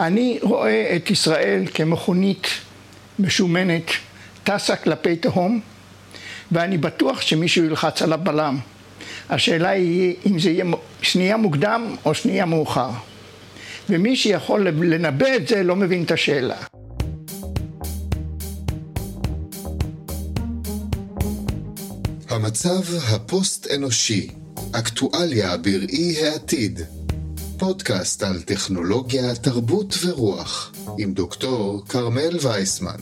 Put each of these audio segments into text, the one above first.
אני רואה את ישראל כמכונית משומנת, טסה כלפי תהום, ואני בטוח שמישהו ילחץ על הבלם. השאלה היא אם זה יהיה שנייה מוקדם או שנייה מאוחר. ומי שיכול לנבא את זה לא מבין את השאלה. המצב הפוסט-אנושי, אקטואליה בראי העתיד. פודקאסט על טכנולוגיה, תרבות ורוח, עם דוקטור כרמל וייסמן.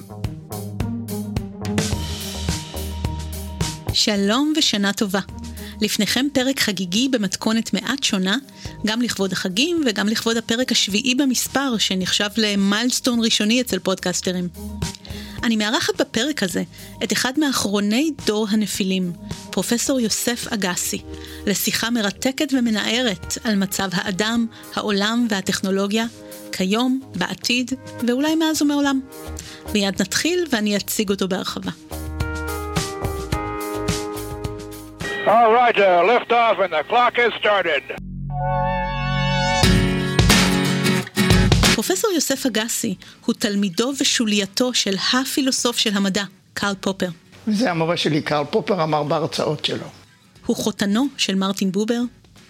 שלום ושנה טובה. לפניכם פרק חגיגי במתכונת מעט שונה, גם לכבוד החגים וגם לכבוד הפרק השביעי במספר, שנחשב למיילסטון ראשוני אצל פודקסטרים. אני מארחת בפרק הזה את אחד מאחרוני דור הנפילים, פרופסור יוסף אגסי, לשיחה מרתקת ומנערת על מצב האדם, העולם והטכנולוגיה, כיום, בעתיד, ואולי מאז ומעולם. מיד נתחיל ואני אציג אותו בהרחבה. All right, uh, lift off and the clock has started. פרופסור יוסף אגסי הוא תלמידו ושולייתו של הפילוסוף של המדע, קרל פופר. וזה המורה שלי, קרל פופר אמר בהרצאות שלו. הוא חותנו של מרטין בובר.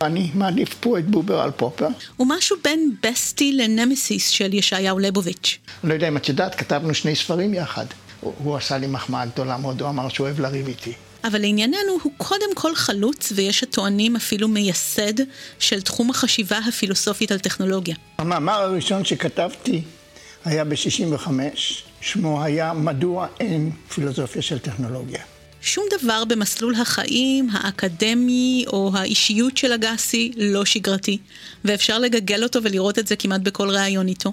אני מעדיף פה את בובר על פופר. הוא משהו בין בסטי לנמסיס של ישעיהו ליבוביץ'. אני לא יודע אם את יודעת, כתבנו שני ספרים יחד. הוא, הוא עשה לי מחמאה גדולה מאוד, הוא אמר שהוא אוהב לריב איתי. אבל לענייננו הוא קודם כל חלוץ, ויש הטוענים אפילו מייסד, של תחום החשיבה הפילוסופית על טכנולוגיה. המאמר הראשון שכתבתי היה ב-65, שמו היה מדוע אין פילוסופיה של טכנולוגיה. שום דבר במסלול החיים, האקדמי או האישיות של אגסי לא שגרתי, ואפשר לגגל אותו ולראות את זה כמעט בכל ראיון איתו.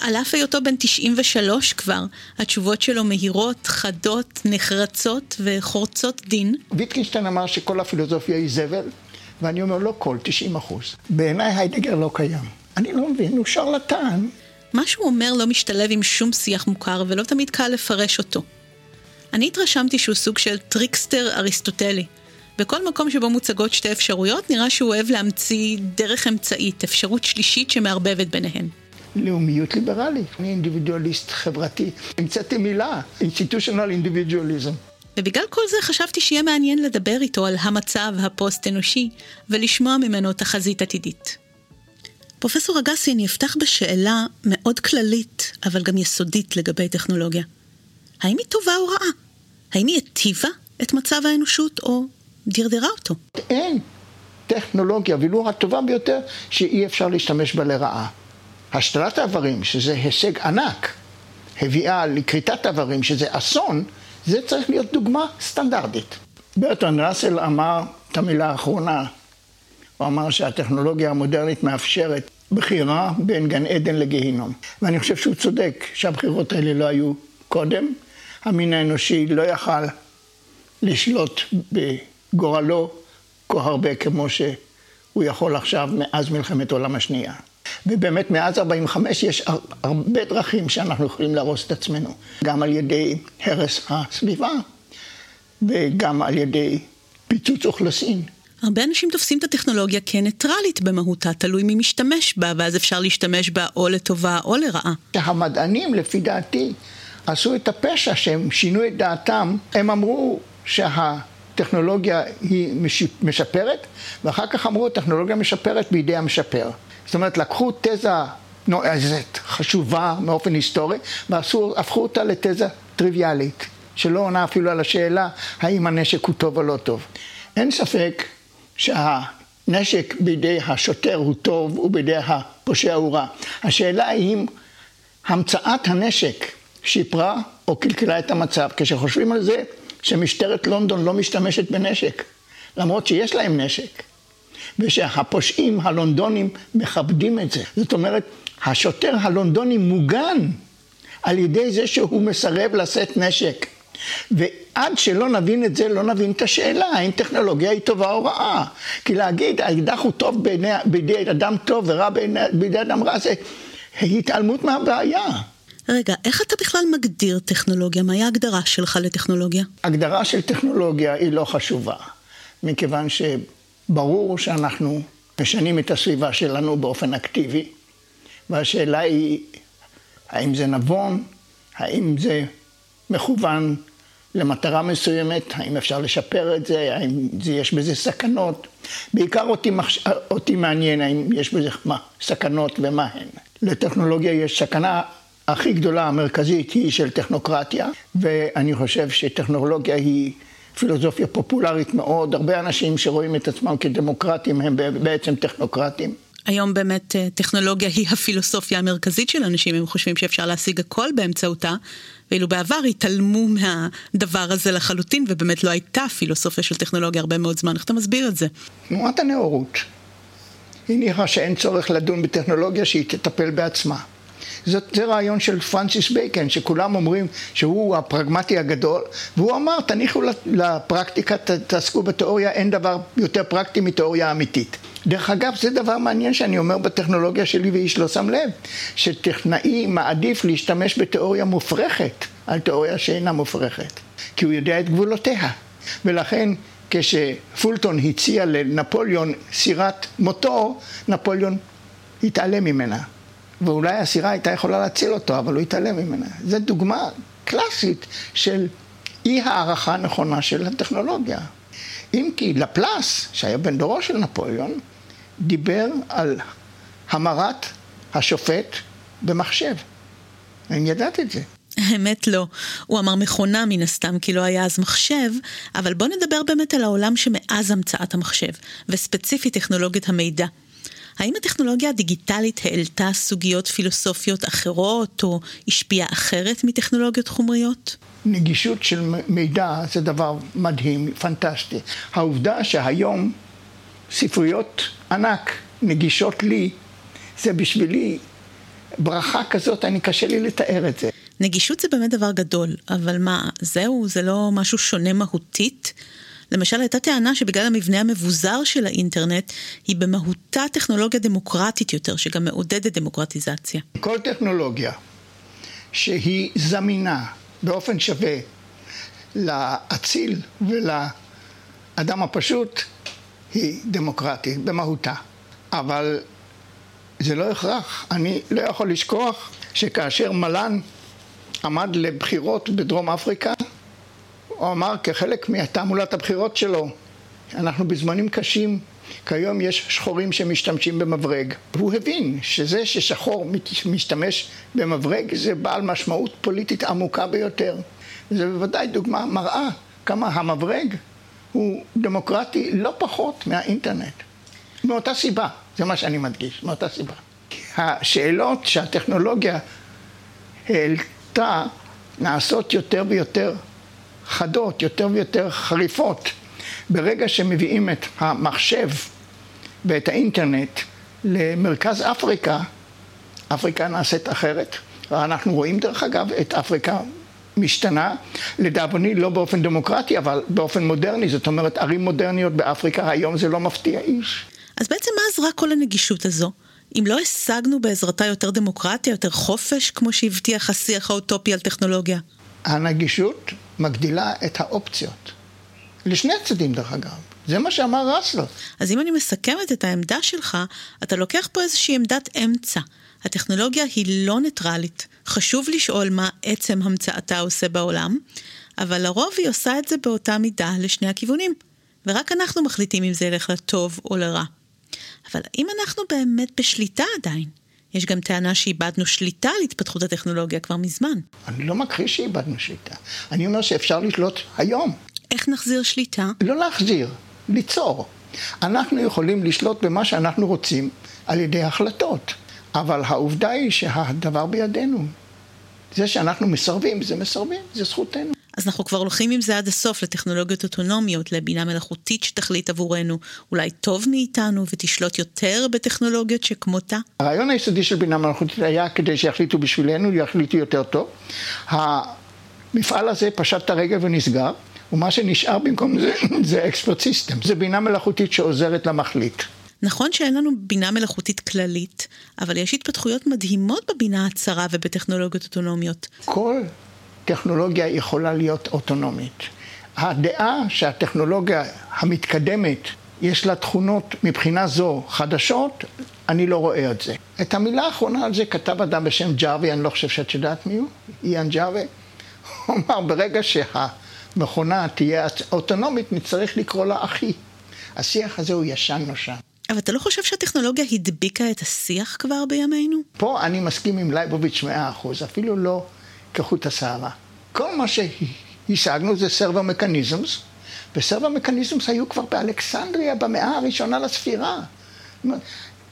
על אף היותו בן 93 כבר, התשובות שלו מהירות, חדות, נחרצות וחורצות דין. ויטקינשטיין אמר שכל הפילוסופיה היא זבל, ואני אומר לא כל, 90 אחוז. בעיניי היידגר לא קיים. אני לא מבין, הוא שרלטן. מה שהוא אומר לא משתלב עם שום שיח מוכר, ולא תמיד קל לפרש אותו. אני התרשמתי שהוא סוג של trickster אריסטוטלי. בכל מקום שבו מוצגות שתי אפשרויות, נראה שהוא אוהב להמציא דרך אמצעית, אפשרות שלישית שמערבבת ביניהן. לאומיות ליברלית. אני אינדיבידואליסט חברתי. המצאתי מילה, institutional individualism. ובגלל כל זה חשבתי שיהיה מעניין לדבר איתו על המצב הפוסט-אנושי ולשמוע ממנו תחזית עתידית. פרופסור אגסי, אני אפתח בשאלה מאוד כללית, אבל גם יסודית לגבי טכנולוגיה. האם היא טובה או רעה? האם היא היטיבה את מצב האנושות או דרדרה אותו? אין טכנולוגיה, ולו הטובה ביותר, שאי אפשר להשתמש בה לרעה. השתלת האיברים, שזה הישג ענק, הביאה לכריתת איברים, שזה אסון, זה צריך להיות דוגמה סטנדרטית. ברטון ראסל אמר את המילה האחרונה, הוא אמר שהטכנולוגיה המודרנית מאפשרת בחירה בין גן עדן לגיהינום. ואני חושב שהוא צודק שהבחירות האלה לא היו קודם. המין האנושי לא יכל לשלוט בגורלו כה הרבה כמו שהוא יכול עכשיו מאז מלחמת העולם השנייה. ובאמת מאז 45 יש הרבה דרכים שאנחנו יכולים להרוס את עצמנו, גם על ידי הרס הסביבה וגם על ידי פיצוץ אוכלוסין. הרבה אנשים תופסים את הטכנולוגיה כניטרלית במהותה, תלוי מי משתמש בה, ואז אפשר להשתמש בה או לטובה או לרעה. המדענים, לפי דעתי, עשו את הפשע שהם שינו את דעתם, הם אמרו שהטכנולוגיה היא משפרת, ואחר כך אמרו, הטכנולוגיה משפרת בידי המשפר. זאת אומרת, לקחו תזה נועזת, חשובה מאופן היסטורי, והפכו אותה לתזה טריוויאלית, שלא עונה אפילו על השאלה האם הנשק הוא טוב או לא טוב. אין ספק שהנשק בידי השוטר הוא טוב ובידי הפושע הוא רע. השאלה היא אם המצאת הנשק שיפרה או קלקלה את המצב. כשחושבים על זה שמשטרת לונדון לא משתמשת בנשק, למרות שיש להם נשק. ושהפושעים הלונדונים מכבדים את זה. זאת אומרת, השוטר הלונדוני מוגן על ידי זה שהוא מסרב לשאת נשק. ועד שלא נבין את זה, לא נבין את השאלה, האם טכנולוגיה היא טובה או רעה. כי להגיד, האקדח הוא טוב בידי, בידי אדם טוב ורע בידי, בידי אדם רע, זה התעלמות מהבעיה. רגע, איך אתה בכלל מגדיר טכנולוגיה? מהי ההגדרה שלך לטכנולוגיה? הגדרה של טכנולוגיה היא לא חשובה, מכיוון שברור שאנחנו משנים את הסביבה שלנו באופן אקטיבי, והשאלה היא, האם זה נבון? האם זה מכוון למטרה מסוימת? האם אפשר לשפר את זה? האם זה, יש בזה סכנות? בעיקר אותי, מחש... אותי מעניין האם יש בזה מה, סכנות ומה הן. לטכנולוגיה יש סכנה הכי גדולה, המרכזית, היא של טכנוקרטיה, ואני חושב שטכנולוגיה היא פילוסופיה פופולרית מאוד. הרבה אנשים שרואים את עצמם כדמוקרטים הם בעצם טכנוקרטים. היום באמת אה, טכנולוגיה היא הפילוסופיה המרכזית של אנשים, הם חושבים שאפשר להשיג הכל באמצעותה, ואילו בעבר התעלמו מהדבר הזה לחלוטין, ובאמת לא הייתה פילוסופיה של טכנולוגיה הרבה מאוד זמן. איך אתה מסביר את זה? תנועת הנאורות הניחה שאין צורך לדון בטכנולוגיה שהיא תטפל בעצמה. זאת, זה רעיון של פרנסיס בייקן, שכולם אומרים שהוא הפרגמטי הגדול, והוא אמר, תניחו לפרקטיקה, תעסקו בתיאוריה, אין דבר יותר פרקטי מתיאוריה אמיתית. דרך אגב, זה דבר מעניין שאני אומר בטכנולוגיה שלי ואיש לא שם לב, שטכנאי מעדיף להשתמש בתיאוריה מופרכת על תיאוריה שאינה מופרכת, כי הוא יודע את גבולותיה. ולכן כשפולטון הציע לנפוליאון סירת מוטור, נפוליאון התעלם ממנה. ואולי הסירה הייתה יכולה להציל אותו, אבל הוא התעלם ממנה. זו דוגמה קלאסית של אי הערכה נכונה של הטכנולוגיה. אם כי לפלס, שהיה בן דורו של נפוליאון, דיבר על המרת השופט במחשב. האם ידעת את זה? האמת לא. הוא אמר מכונה מן הסתם, כי לא היה אז מחשב, אבל בוא נדבר באמת על העולם שמאז המצאת המחשב, וספציפית טכנולוגיית המידע. האם הטכנולוגיה הדיגיטלית העלתה סוגיות פילוסופיות אחרות, או השפיעה אחרת מטכנולוגיות חומריות? נגישות של מידע זה דבר מדהים, פנטסטי. העובדה שהיום ספריות ענק נגישות לי, זה בשבילי ברכה כזאת, אני קשה לי לתאר את זה. נגישות זה באמת דבר גדול, אבל מה, זהו, זה לא משהו שונה מהותית? למשל, הייתה טענה שבגלל המבנה המבוזר של האינטרנט, היא במהותה טכנולוגיה דמוקרטית יותר, שגם מעודדת דמוקרטיזציה. כל טכנולוגיה שהיא זמינה באופן שווה לאציל ולאדם הפשוט, היא דמוקרטית במהותה. אבל זה לא הכרח. אני לא יכול לשכוח שכאשר מלן עמד לבחירות בדרום אפריקה, הוא אמר כחלק מתעמולת הבחירות שלו, אנחנו בזמנים קשים, כיום יש שחורים שמשתמשים במברג. והוא הבין שזה ששחור משתמש במברג זה בעל משמעות פוליטית עמוקה ביותר. זה בוודאי דוגמה מראה כמה המברג הוא דמוקרטי לא פחות מהאינטרנט. מאותה סיבה, זה מה שאני מדגיש, מאותה סיבה. השאלות שהטכנולוגיה העלתה נעשות יותר ויותר חדות, יותר ויותר חריפות. ברגע שמביאים את המחשב ואת האינטרנט למרכז אפריקה, אפריקה נעשית אחרת. אנחנו רואים דרך אגב את אפריקה משתנה, לדאבוני לא באופן דמוקרטי, אבל באופן מודרני, זאת אומרת ערים מודרניות באפריקה היום זה לא מפתיע איש. אז בעצם מה עזרה כל הנגישות הזו? אם לא השגנו בעזרתה יותר דמוקרטיה, יותר חופש, כמו שהבטיח השיח האוטופי על טכנולוגיה? הנגישות מגדילה את האופציות. לשני הצדדים דרך אגב. זה מה שאמר רסלו. אז אם אני מסכמת את העמדה שלך, אתה לוקח פה איזושהי עמדת אמצע. הטכנולוגיה היא לא ניטרלית. חשוב לשאול מה עצם המצאתה עושה בעולם, אבל לרוב היא עושה את זה באותה מידה לשני הכיוונים. ורק אנחנו מחליטים אם זה ילך לטוב או לרע. אבל האם אנחנו באמת בשליטה עדיין? יש גם טענה שאיבדנו שליטה על התפתחות הטכנולוגיה כבר מזמן. אני לא מכחיש שאיבדנו שליטה. אני אומר שאפשר לשלוט היום. איך נחזיר שליטה? לא להחזיר, ליצור. אנחנו יכולים לשלוט במה שאנחנו רוצים על ידי החלטות, אבל העובדה היא שהדבר בידינו. זה שאנחנו מסרבים, זה מסרבים, זה זכותנו. אז אנחנו כבר הולכים עם זה עד הסוף לטכנולוגיות אוטונומיות, לבינה מלאכותית שתחליט עבורנו אולי טוב מאיתנו ותשלוט יותר בטכנולוגיות שכמותה. הרעיון היסודי של בינה מלאכותית היה כדי שיחליטו בשבילנו, יחליטו יותר טוב. המפעל הזה פשט את הרגל ונסגר, ומה שנשאר במקום זה, זה אקספרט סיסטם. זה בינה מלאכותית שעוזרת למחליט. נכון שאין לנו בינה מלאכותית כללית, אבל יש התפתחויות מדהימות בבינה הצרה ובטכנולוגיות אוטונומיות. כל טכנולוגיה יכולה להיות אוטונומית. הדעה שהטכנולוגיה המתקדמת יש לה תכונות מבחינה זו חדשות, אני לא רואה את זה. את המילה האחרונה על זה כתב אדם בשם ג'ארווי, אני לא חושב שאת יודעת מי הוא, איאן ג'ארווי. הוא אמר, ברגע שהמכונה תהיה אוטונומית, נצטרך לקרוא לה אחי. השיח הזה הוא ישן נושן. אבל אתה לא חושב שהטכנולוגיה הדביקה את השיח כבר בימינו? פה אני מסכים עם לייבוביץ' מאה אחוז, אפילו לא כחוט השערה. כל מה שהשגנו זה סרבר מקניזמס, וסרבר מקניזמס היו כבר באלכסנדריה במאה הראשונה לספירה.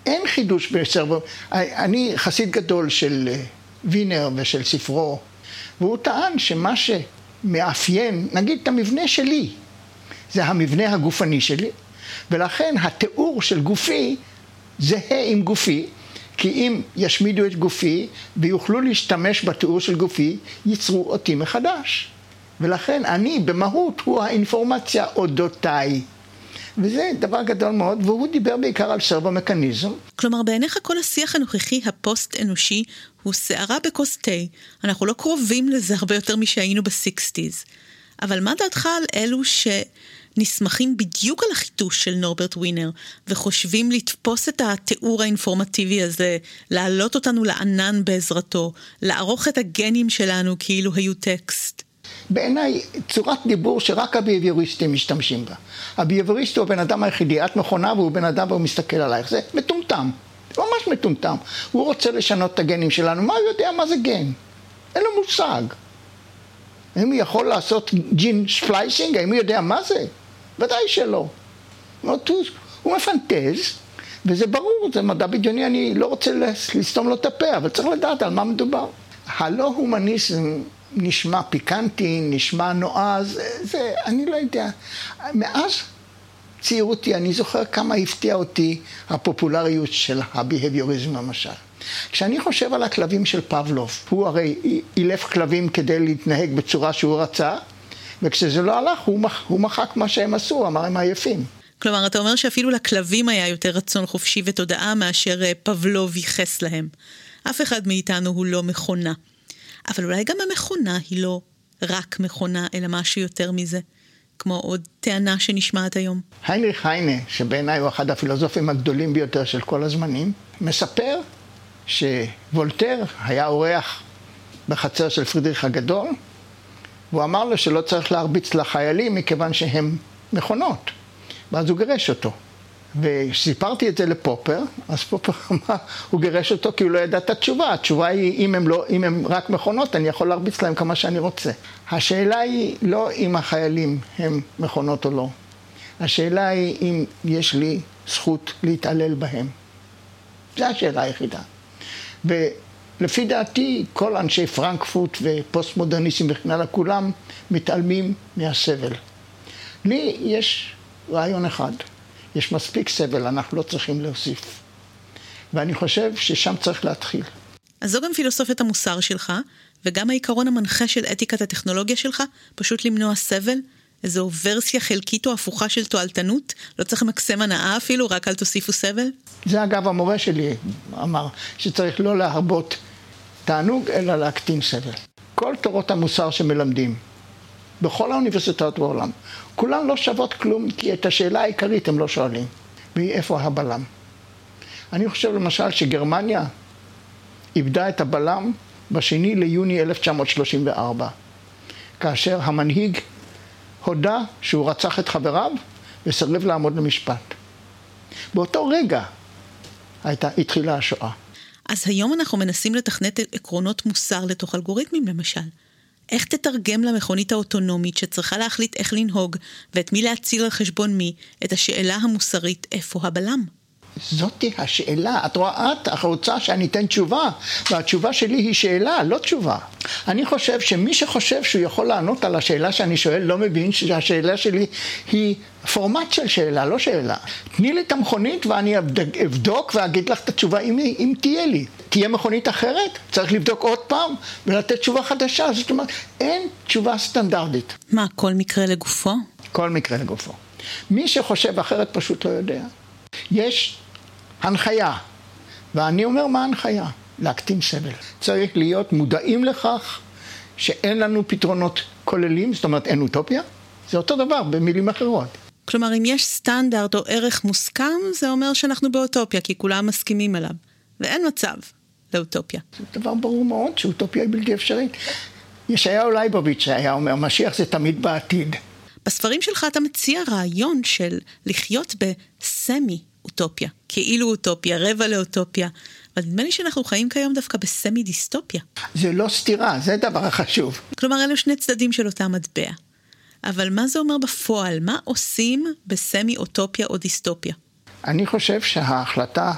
אין חידוש בסרבר. אני חסיד גדול של אה, וינר ושל ספרו, והוא טען שמה שמאפיין, נגיד את המבנה שלי, זה המבנה הגופני שלי, ולכן התיאור של גופי זהה עם גופי, כי אם ישמידו את גופי ויוכלו להשתמש בתיאור של גופי, ייצרו אותי מחדש. ולכן אני במהות הוא האינפורמציה אודותיי. וזה דבר גדול מאוד, והוא דיבר בעיקר על סרבו מקניזם. כלומר, בעיניך כל השיח הנוכחי הפוסט-אנושי הוא סערה בכוס תה. אנחנו לא קרובים לזה הרבה יותר משהיינו בסיקסטיז. אבל מה דעתך על אלו שנסמכים בדיוק על החיתוש של נורברט ווינר, וחושבים לתפוס את התיאור האינפורמטיבי הזה, להעלות אותנו לענן בעזרתו, לערוך את הגנים שלנו כאילו היו טקסט? בעיניי צורת דיבור שרק הביהביוריסטים משתמשים בה. הביהביוריסט הוא הבן אדם היחידי, את מכונה והוא בן אדם והוא מסתכל עלייך, זה מטומטם, ממש מטומטם. הוא רוצה לשנות את הגנים שלנו, מה הוא יודע מה זה גן? אין לו מושג. האם הוא יכול לעשות gene splicing? האם הוא יודע מה זה? ודאי שלא. הוא מפנטז, וזה ברור, זה מדע בדיוני, אני לא רוצה לסתום לו את הפה, אבל צריך לדעת על מה מדובר. הלא הומניזם נשמע פיקנטי, נשמע נועז, זה, אני לא יודע. מאז צעירותי, אני זוכר כמה הפתיע אותי הפופולריות של הביהביוריזם למשל. כשאני חושב על הכלבים של פבלוב, הוא הרי אילף כלבים כדי להתנהג בצורה שהוא רצה, וכשזה לא הלך, הוא, מח, הוא מחק מה שהם עשו, אמר הם עייפים. כלומר, אתה אומר שאפילו לכלבים היה יותר רצון חופשי ותודעה מאשר אה, פבלוב ייחס להם. אף אחד מאיתנו הוא לא מכונה. אבל אולי גם המכונה היא לא רק מכונה, אלא משהו יותר מזה. כמו עוד טענה שנשמעת היום. היינריך היינה, שבעיניי הוא אחד הפילוסופים הגדולים ביותר של כל הזמנים, מספר שוולטר היה אורח בחצר של פרידריך הגדול, והוא אמר לו שלא צריך להרביץ לחיילים מכיוון שהם מכונות, ואז הוא גירש אותו. וסיפרתי את זה לפופר, אז פופר אמר, הוא גירש אותו כי הוא לא ידע את התשובה. התשובה היא, אם הם, לא, אם הם רק מכונות, אני יכול להרביץ להם כמה שאני רוצה. השאלה היא לא אם החיילים הם מכונות או לא. השאלה היא אם יש לי זכות להתעלל בהם. זו השאלה היחידה. ולפי דעתי, כל אנשי פרנקפורט ופוסט-מודרניסטים וכן הלאה, כולם מתעלמים מהסבל. לי יש רעיון אחד. יש מספיק סבל, אנחנו לא צריכים להוסיף. ואני חושב ששם צריך להתחיל. אז זו גם פילוסופיית המוסר שלך, וגם העיקרון המנחה של אתיקת הטכנולוגיה שלך, פשוט למנוע סבל? איזו ורסיה חלקית או הפוכה של תועלתנות? לא צריך למקסם הנאה אפילו, רק אל תוסיפו סבל? זה אגב המורה שלי אמר, שצריך לא להרבות תענוג, אלא להקטין סבל. כל תורות המוסר שמלמדים, בכל האוניברסיטאות בעולם. כולן לא שוות כלום, כי את השאלה העיקרית הם לא שואלים, והיא איפה הבלם. אני חושב למשל שגרמניה איבדה את הבלם בשני ליוני 1934, כאשר המנהיג הודה שהוא רצח את חבריו וסירב לעמוד למשפט. באותו רגע הייתה, התחילה השואה. אז היום אנחנו מנסים לתכנת עקרונות מוסר לתוך אלגוריתמים למשל. איך תתרגם למכונית האוטונומית שצריכה להחליט איך לנהוג ואת מי להציל על חשבון מי את השאלה המוסרית איפה הבלם? זאתי השאלה. את רואה, את רוצה שאני אתן תשובה, והתשובה שלי היא שאלה, לא תשובה. אני חושב שמי שחושב שהוא יכול לענות על השאלה שאני שואל, לא מבין שהשאלה שלי היא פורמט של שאלה, לא שאלה. תני לי את המכונית ואני אבדוק ואגיד לך את התשובה אם, אם תהיה לי. תהיה מכונית אחרת, צריך לבדוק עוד פעם ולתת תשובה חדשה. זאת אומרת, אין תשובה סטנדרטית. מה, כל מקרה לגופו? כל מקרה לגופו. מי שחושב אחרת פשוט לא יודע. יש הנחיה, ואני אומר מה ההנחיה? להקטין סבל. צריך להיות מודעים לכך שאין לנו פתרונות כוללים, זאת אומרת אין אוטופיה, זה אותו דבר במילים אחרות. כלומר, אם יש סטנדרט או ערך מוסכם, זה אומר שאנחנו באוטופיה, כי כולם מסכימים עליו. ואין מצב לאוטופיה. זה דבר ברור מאוד שאוטופיה היא בלתי אפשרית. ישעיהו לייבוביץ' היה אומר, משיח זה תמיד בעתיד. בספרים שלך אתה מציע רעיון של לחיות בסמי אוטופיה, כאילו אוטופיה, רבע לאוטופיה. אבל נדמה לי שאנחנו חיים כיום דווקא בסמי דיסטופיה. זה לא סתירה, זה הדבר החשוב. כלומר, אלו שני צדדים של אותה מטבע. אבל מה זה אומר בפועל? מה עושים בסמי אוטופיה או דיסטופיה? אני חושב שההחלטה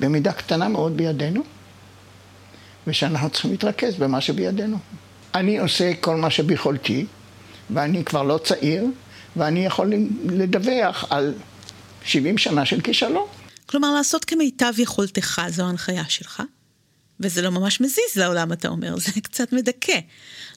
במידה קטנה מאוד בידינו, ושאנחנו צריכים להתרכז במה שבידינו. אני עושה כל מה שביכולתי, ואני כבר לא צעיר, ואני יכול לדווח על 70 שנה של כישלון. כלומר, לעשות כמיטב יכולתך, זו ההנחיה שלך. וזה לא ממש מזיז לעולם, אתה אומר, זה קצת מדכא.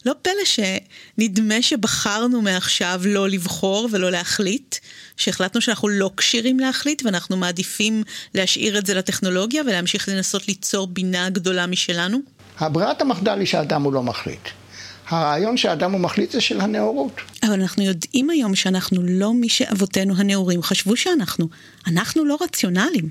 לא פלא שנדמה שבחרנו מעכשיו לא לבחור ולא להחליט, שהחלטנו שאנחנו לא כשירים להחליט ואנחנו מעדיפים להשאיר את זה לטכנולוגיה ולהמשיך לנסות ליצור בינה גדולה משלנו? הברירת המחדל היא שהאדם הוא לא מחליט. הרעיון שהאדם הוא מחליט זה של הנאורות. אבל אנחנו יודעים היום שאנחנו לא מי שאבותינו הנאורים חשבו שאנחנו. אנחנו לא רציונליים.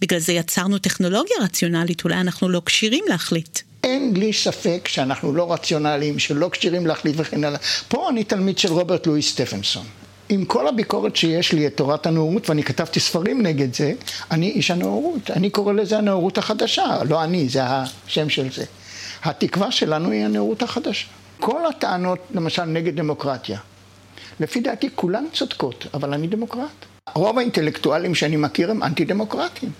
בגלל זה יצרנו טכנולוגיה רציונלית, אולי אנחנו לא כשירים להחליט. אין לי ספק שאנחנו לא רציונליים, שלא כשירים להחליט וכן הלאה. פה אני תלמיד של רוברט לואיס סטפנסון. עם כל הביקורת שיש לי את תורת הנאורות, ואני כתבתי ספרים נגד זה, אני איש הנאורות. אני קורא לזה הנאורות החדשה, לא אני, זה השם של זה. התקווה שלנו היא הנאורות החדשה. כל הטענות, למשל, נגד דמוקרטיה, לפי דעתי כולן צודקות, אבל אני דמוקרט. רוב האינטלקטואלים שאני מכיר הם אנטי דמוקרטים.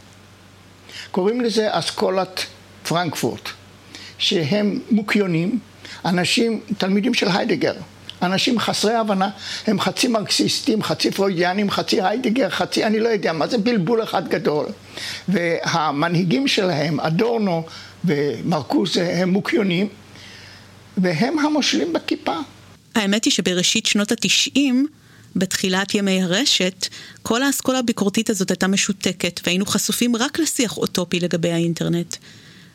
קוראים לזה אסכולת פרנקפורט, שהם מוקיונים, אנשים, תלמידים של היידגר, אנשים חסרי הבנה, הם חצי מרקסיסטים, חצי פרוידיאנים, חצי היידגר, חצי אני לא יודע מה, זה בלבול אחד גדול. והמנהיגים שלהם, אדורנו ומרקוזה, הם מוקיונים, והם המושלים בכיפה. האמת היא שבראשית שנות התשעים, בתחילת ימי הרשת, כל האסכולה הביקורתית הזאת הייתה משותקת, והיינו חשופים רק לשיח אוטופי לגבי האינטרנט.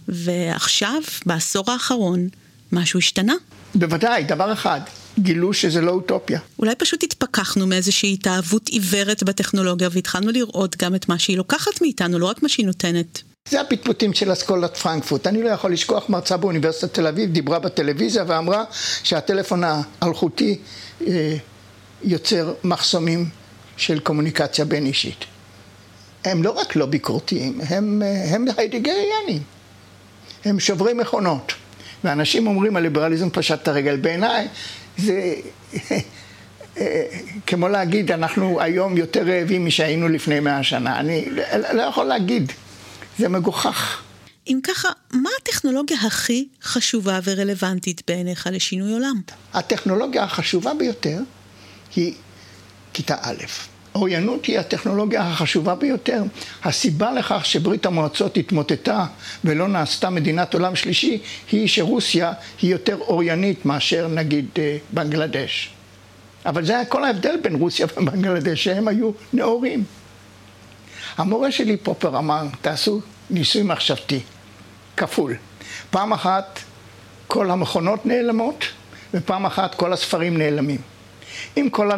ועכשיו, בעשור האחרון, משהו השתנה. בוודאי, דבר אחד, גילו שזה לא אוטופיה. אולי פשוט התפכחנו מאיזושהי התאהבות עיוורת בטכנולוגיה והתחלנו לראות גם את מה שהיא לוקחת מאיתנו, לא רק מה שהיא נותנת. זה הפטפוטים של אסכולת פרנקפורט. אני לא יכול לשכוח מרצה באוניברסיטת תל אביב, דיברה בטלוויזיה ואמרה שהטלפון האלחוטי אה, יוצר מחסומים של קומוניקציה בין אישית. הם לא רק לא ביקורתיים, הם, אה, הם היידגריאנים. הם שוברי מכונות. ואנשים אומרים הליברליזם פשט את הרגל. בעיניי זה אה, כמו להגיד, אנחנו היום יותר רעבים משהיינו לפני מאה שנה. אני לא יכול להגיד, זה מגוחך. אם ככה, מה הטכנולוגיה הכי חשובה ורלוונטית בעיניך לשינוי עולם? הטכנולוגיה החשובה ביותר היא כיתה א'. אוריינות היא הטכנולוגיה החשובה ביותר. הסיבה לכך שברית המועצות התמוטטה ולא נעשתה מדינת עולם שלישי היא שרוסיה היא יותר אוריינית מאשר נגיד אה, בנגלדש. אבל זה היה כל ההבדל בין רוסיה ובנגלדש, שהם היו נאורים. המורה שלי פופר אמר, תעשו ניסוי מחשבתי, כפול. פעם אחת כל המכונות נעלמות, ופעם אחת כל הספרים נעלמים. אם כל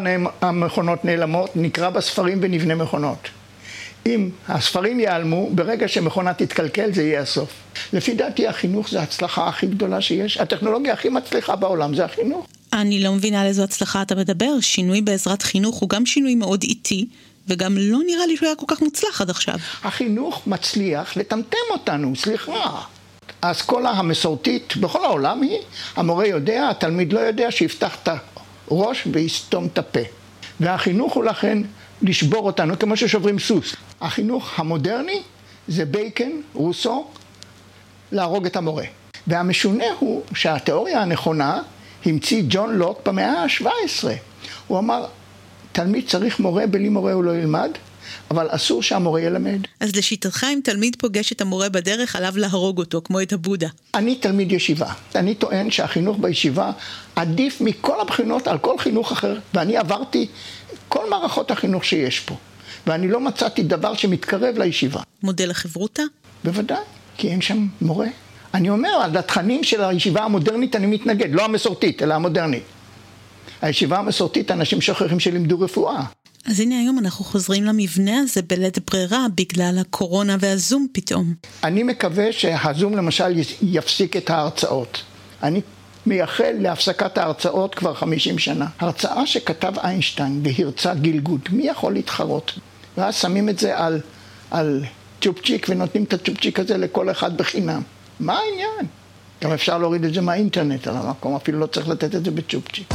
המכונות נעלמות, נקרא בספרים ונבנה מכונות. אם הספרים ייעלמו, ברגע שמכונה תתקלקל זה יהיה הסוף. לפי דעתי החינוך זה ההצלחה הכי גדולה שיש. הטכנולוגיה הכי מצליחה בעולם זה החינוך. אני לא מבינה על איזו הצלחה אתה מדבר. שינוי בעזרת חינוך הוא גם שינוי מאוד איטי, וגם לא נראה לי שהוא היה כל כך מוצלח עד עכשיו. החינוך מצליח לטמטם אותנו, סליחה. האסכולה המסורתית בכל העולם היא, המורה יודע, התלמיד לא יודע, שיפתח את הראש ויסתום את הפה. והחינוך הוא לכן לשבור אותנו כמו ששוברים סוס. החינוך המודרני זה בייקן, רוסו, להרוג את המורה. והמשונה הוא שהתיאוריה הנכונה המציא ג'ון לוק במאה ה-17. הוא אמר, תלמיד צריך מורה, בלי מורה הוא לא ילמד, אבל אסור שהמורה ילמד. אז לשיטתך, אם תלמיד פוגש את המורה בדרך, עליו להרוג אותו, כמו את הבודה. אני תלמיד ישיבה. אני טוען שהחינוך בישיבה עדיף מכל הבחינות על כל חינוך אחר, ואני עברתי כל מערכות החינוך שיש פה, ואני לא מצאתי דבר שמתקרב לישיבה. מודל החברותה? בוודאי, כי אין שם מורה. אני אומר, על התכנים של הישיבה המודרנית אני מתנגד, לא המסורתית, אלא המודרנית. הישיבה המסורתית, אנשים שוכחים שלימדו רפואה. אז הנה היום אנחנו חוזרים למבנה הזה בלית ברירה בגלל הקורונה והזום פתאום. אני מקווה שהזום למשל יפסיק את ההרצאות. אני מייחל להפסקת ההרצאות כבר 50 שנה. הרצאה שכתב איינשטיין והרצה גילגוד, מי יכול להתחרות? ואז שמים את זה על, על צ'ופצ'יק ונותנים את הצ'ופצ'יק הזה לכל אחד בחינם. מה העניין? גם אפשר להוריד את זה מהאינטרנט על המקום, אפילו לא צריך לתת את זה בצ'ופצ'יק.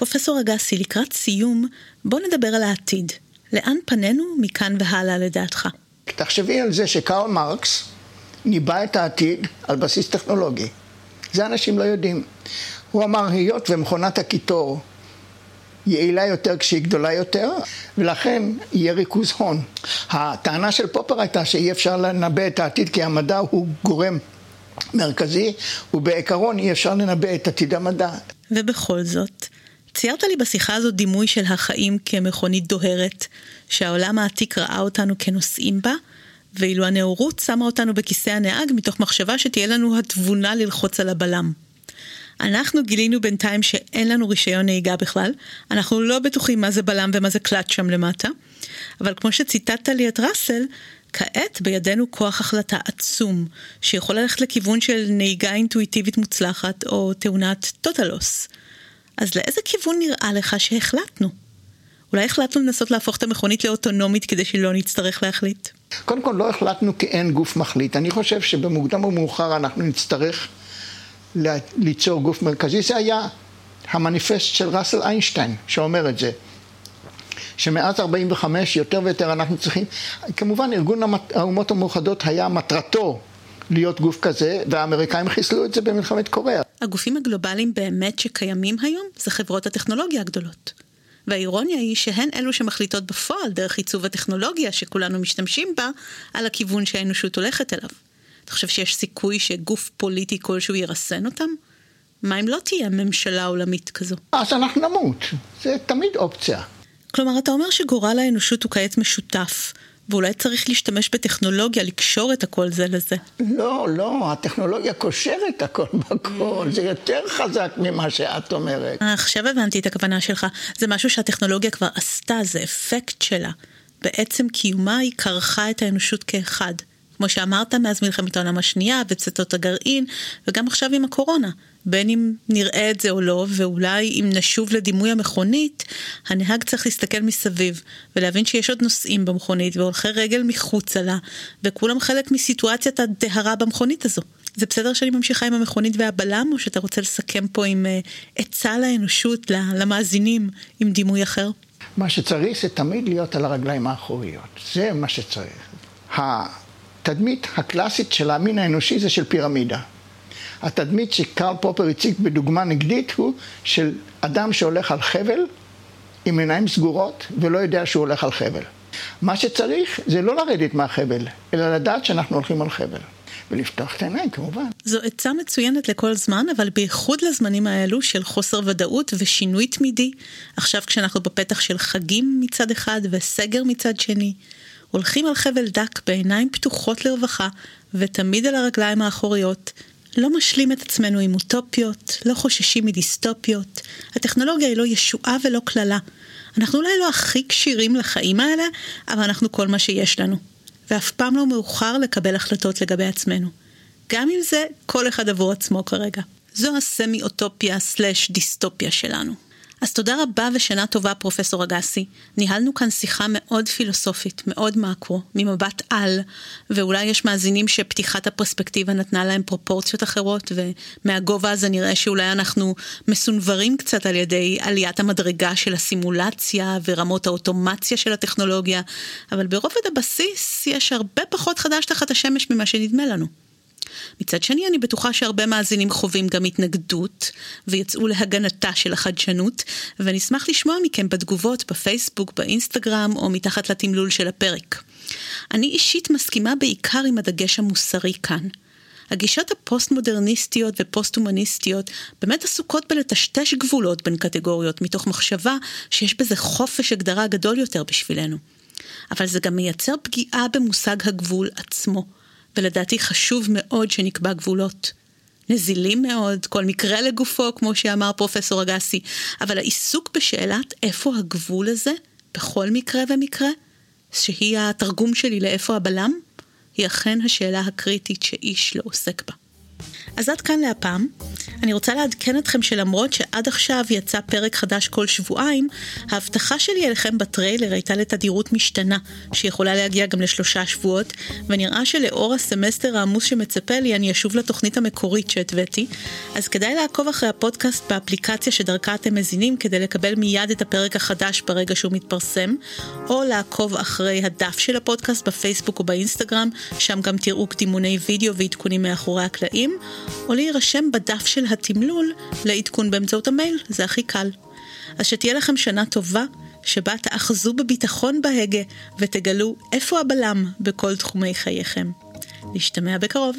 פרופסור אגסי, לקראת סיום, בוא נדבר על העתיד. לאן פנינו מכאן והלאה לדעתך? תחשבי על זה שקרל מרקס ניבא את העתיד על בסיס טכנולוגי. זה אנשים לא יודעים. הוא אמר, היות ומכונת הקיטור יעילה יותר כשהיא גדולה יותר, ולכן יהיה ריכוז הון. הטענה של פופר הייתה שאי אפשר לנבא את העתיד כי המדע הוא גורם מרכזי, ובעיקרון אי אפשר לנבא את עתיד המדע. ובכל זאת, ציירת לי בשיחה הזאת דימוי של החיים כמכונית דוהרת, שהעולם העתיק ראה אותנו כנוסעים בה, ואילו הנאורות שמה אותנו בכיסא הנהג מתוך מחשבה שתהיה לנו התבונה ללחוץ על הבלם. אנחנו גילינו בינתיים שאין לנו רישיון נהיגה בכלל, אנחנו לא בטוחים מה זה בלם ומה זה קלאץ' שם למטה, אבל כמו שציטטת לי את ראסל, כעת בידינו כוח החלטה עצום, שיכול ללכת לכיוון של נהיגה אינטואיטיבית מוצלחת או תאונת טוטלוס. אז לאיזה כיוון נראה לך שהחלטנו? אולי החלטנו לנסות להפוך את המכונית לאוטונומית כדי שלא נצטרך להחליט? קודם כל לא החלטנו כי אין גוף מחליט. אני חושב שבמוקדם או מאוחר אנחנו נצטרך ליצור גוף מרכזי. זה היה המניפסט של ראסל איינשטיין שאומר את זה. שמאז 45 יותר ויותר אנחנו צריכים, כמובן ארגון האומות המאוחדות היה מטרתו להיות גוף כזה, והאמריקאים חיסלו את זה במלחמת קוריאה. הגופים הגלובליים באמת שקיימים היום זה חברות הטכנולוגיה הגדולות. והאירוניה היא שהן אלו שמחליטות בפועל דרך עיצוב הטכנולוגיה שכולנו משתמשים בה, על הכיוון שהאנושות הולכת אליו. אתה חושב שיש סיכוי שגוף פוליטי כלשהו ירסן אותם? מה אם לא תהיה ממשלה עולמית כזו? אז אנחנו נמות, זה תמיד אופציה. כלומר, אתה אומר שגורל האנושות הוא כעת משותף, ואולי צריך להשתמש בטכנולוגיה, לקשור את הכל זה לזה. לא, לא, הטכנולוגיה קושרת הכל בכל, זה יותר חזק ממה שאת אומרת. אה, עכשיו הבנתי את הכוונה שלך. זה משהו שהטכנולוגיה כבר עשתה, זה אפקט שלה. בעצם קיומה היא כרכה את האנושות כאחד. כמו שאמרת, מאז מלחמת העולם השנייה ופצצות הגרעין, וגם עכשיו עם הקורונה. בין אם נראה את זה או לא, ואולי אם נשוב לדימוי המכונית, הנהג צריך להסתכל מסביב, ולהבין שיש עוד נוסעים במכונית, והולכי רגל מחוצה לה, וכולם חלק מסיטואציית הדהרה במכונית הזו. זה בסדר שאני ממשיכה עם המכונית והבלם, או שאתה רוצה לסכם פה עם uh, עצה לאנושות, למאזינים, עם דימוי אחר? מה שצריך זה תמיד להיות על הרגליים האחוריות. זה מה שצריך. התדמית הקלאסית של המין האנושי זה של פירמידה. התדמית שקרל פופר הציג בדוגמה נגדית הוא של אדם שהולך על חבל עם עיניים סגורות ולא יודע שהוא הולך על חבל. מה שצריך זה לא לרדת מהחבל, אלא לדעת שאנחנו הולכים על חבל. ולפתוח את העיניים כמובן. זו עצה מצוינת לכל זמן, אבל בייחוד לזמנים האלו של חוסר ודאות ושינוי תמידי. עכשיו כשאנחנו בפתח של חגים מצד אחד וסגר מצד שני. הולכים על חבל דק בעיניים פתוחות לרווחה, ותמיד על הרגליים האחוריות. לא משלים את עצמנו עם אוטופיות, לא חוששים מדיסטופיות. הטכנולוגיה היא לא ישועה ולא קללה. אנחנו אולי לא הכי כשירים לחיים האלה, אבל אנחנו כל מה שיש לנו. ואף פעם לא מאוחר לקבל החלטות לגבי עצמנו. גם אם זה כל אחד עבור עצמו כרגע. זו הסמי-אוטופיה סלש דיסטופיה שלנו. אז תודה רבה ושנה טובה פרופסור אגסי. ניהלנו כאן שיחה מאוד פילוסופית, מאוד מאקרו, ממבט על, ואולי יש מאזינים שפתיחת הפרספקטיבה נתנה להם פרופורציות אחרות, ומהגובה הזה נראה שאולי אנחנו מסונברים קצת על ידי עליית המדרגה של הסימולציה ורמות האוטומציה של הטכנולוגיה, אבל ברובד הבסיס יש הרבה פחות חדש תחת השמש ממה שנדמה לנו. מצד שני, אני בטוחה שהרבה מאזינים חווים גם התנגדות, ויצאו להגנתה של החדשנות, ואני אשמח לשמוע מכם בתגובות בפייסבוק, באינסטגרם, או מתחת לתמלול של הפרק. אני אישית מסכימה בעיקר עם הדגש המוסרי כאן. הגישות הפוסט-מודרניסטיות ופוסט-הומניסטיות באמת עסוקות בלטשטש גבולות בין קטגוריות, מתוך מחשבה שיש בזה חופש הגדרה גדול יותר בשבילנו. אבל זה גם מייצר פגיעה במושג הגבול עצמו. ולדעתי חשוב מאוד שנקבע גבולות. נזילים מאוד, כל מקרה לגופו, כמו שאמר פרופסור אגסי, אבל העיסוק בשאלת איפה הגבול הזה, בכל מקרה ומקרה, שהיא התרגום שלי לאיפה הבלם, היא אכן השאלה הקריטית שאיש לא עוסק בה. אז עד כאן להפעם. אני רוצה לעדכן אתכם שלמרות שעד עכשיו יצא פרק חדש כל שבועיים, ההבטחה שלי אליכם בטריילר הייתה לתדירות משתנה, שיכולה להגיע גם לשלושה שבועות, ונראה שלאור הסמסטר העמוס שמצפה לי, אני אשוב לתוכנית המקורית שהתוויתי, אז כדאי לעקוב אחרי הפודקאסט באפליקציה שדרכה אתם מזינים כדי לקבל מיד את הפרק החדש ברגע שהוא מתפרסם, או לעקוב אחרי הדף של הפודקאסט בפייסבוק או באינסטגרם, שם גם תראו קדימוני וידאו ועדכונים מאחורי הקלעים. או להירשם בדף של התמלול לעדכון באמצעות המייל, זה הכי קל. אז שתהיה לכם שנה טובה, שבה תאחזו בביטחון בהגה ותגלו איפה הבלם בכל תחומי חייכם. נשתמע בקרוב.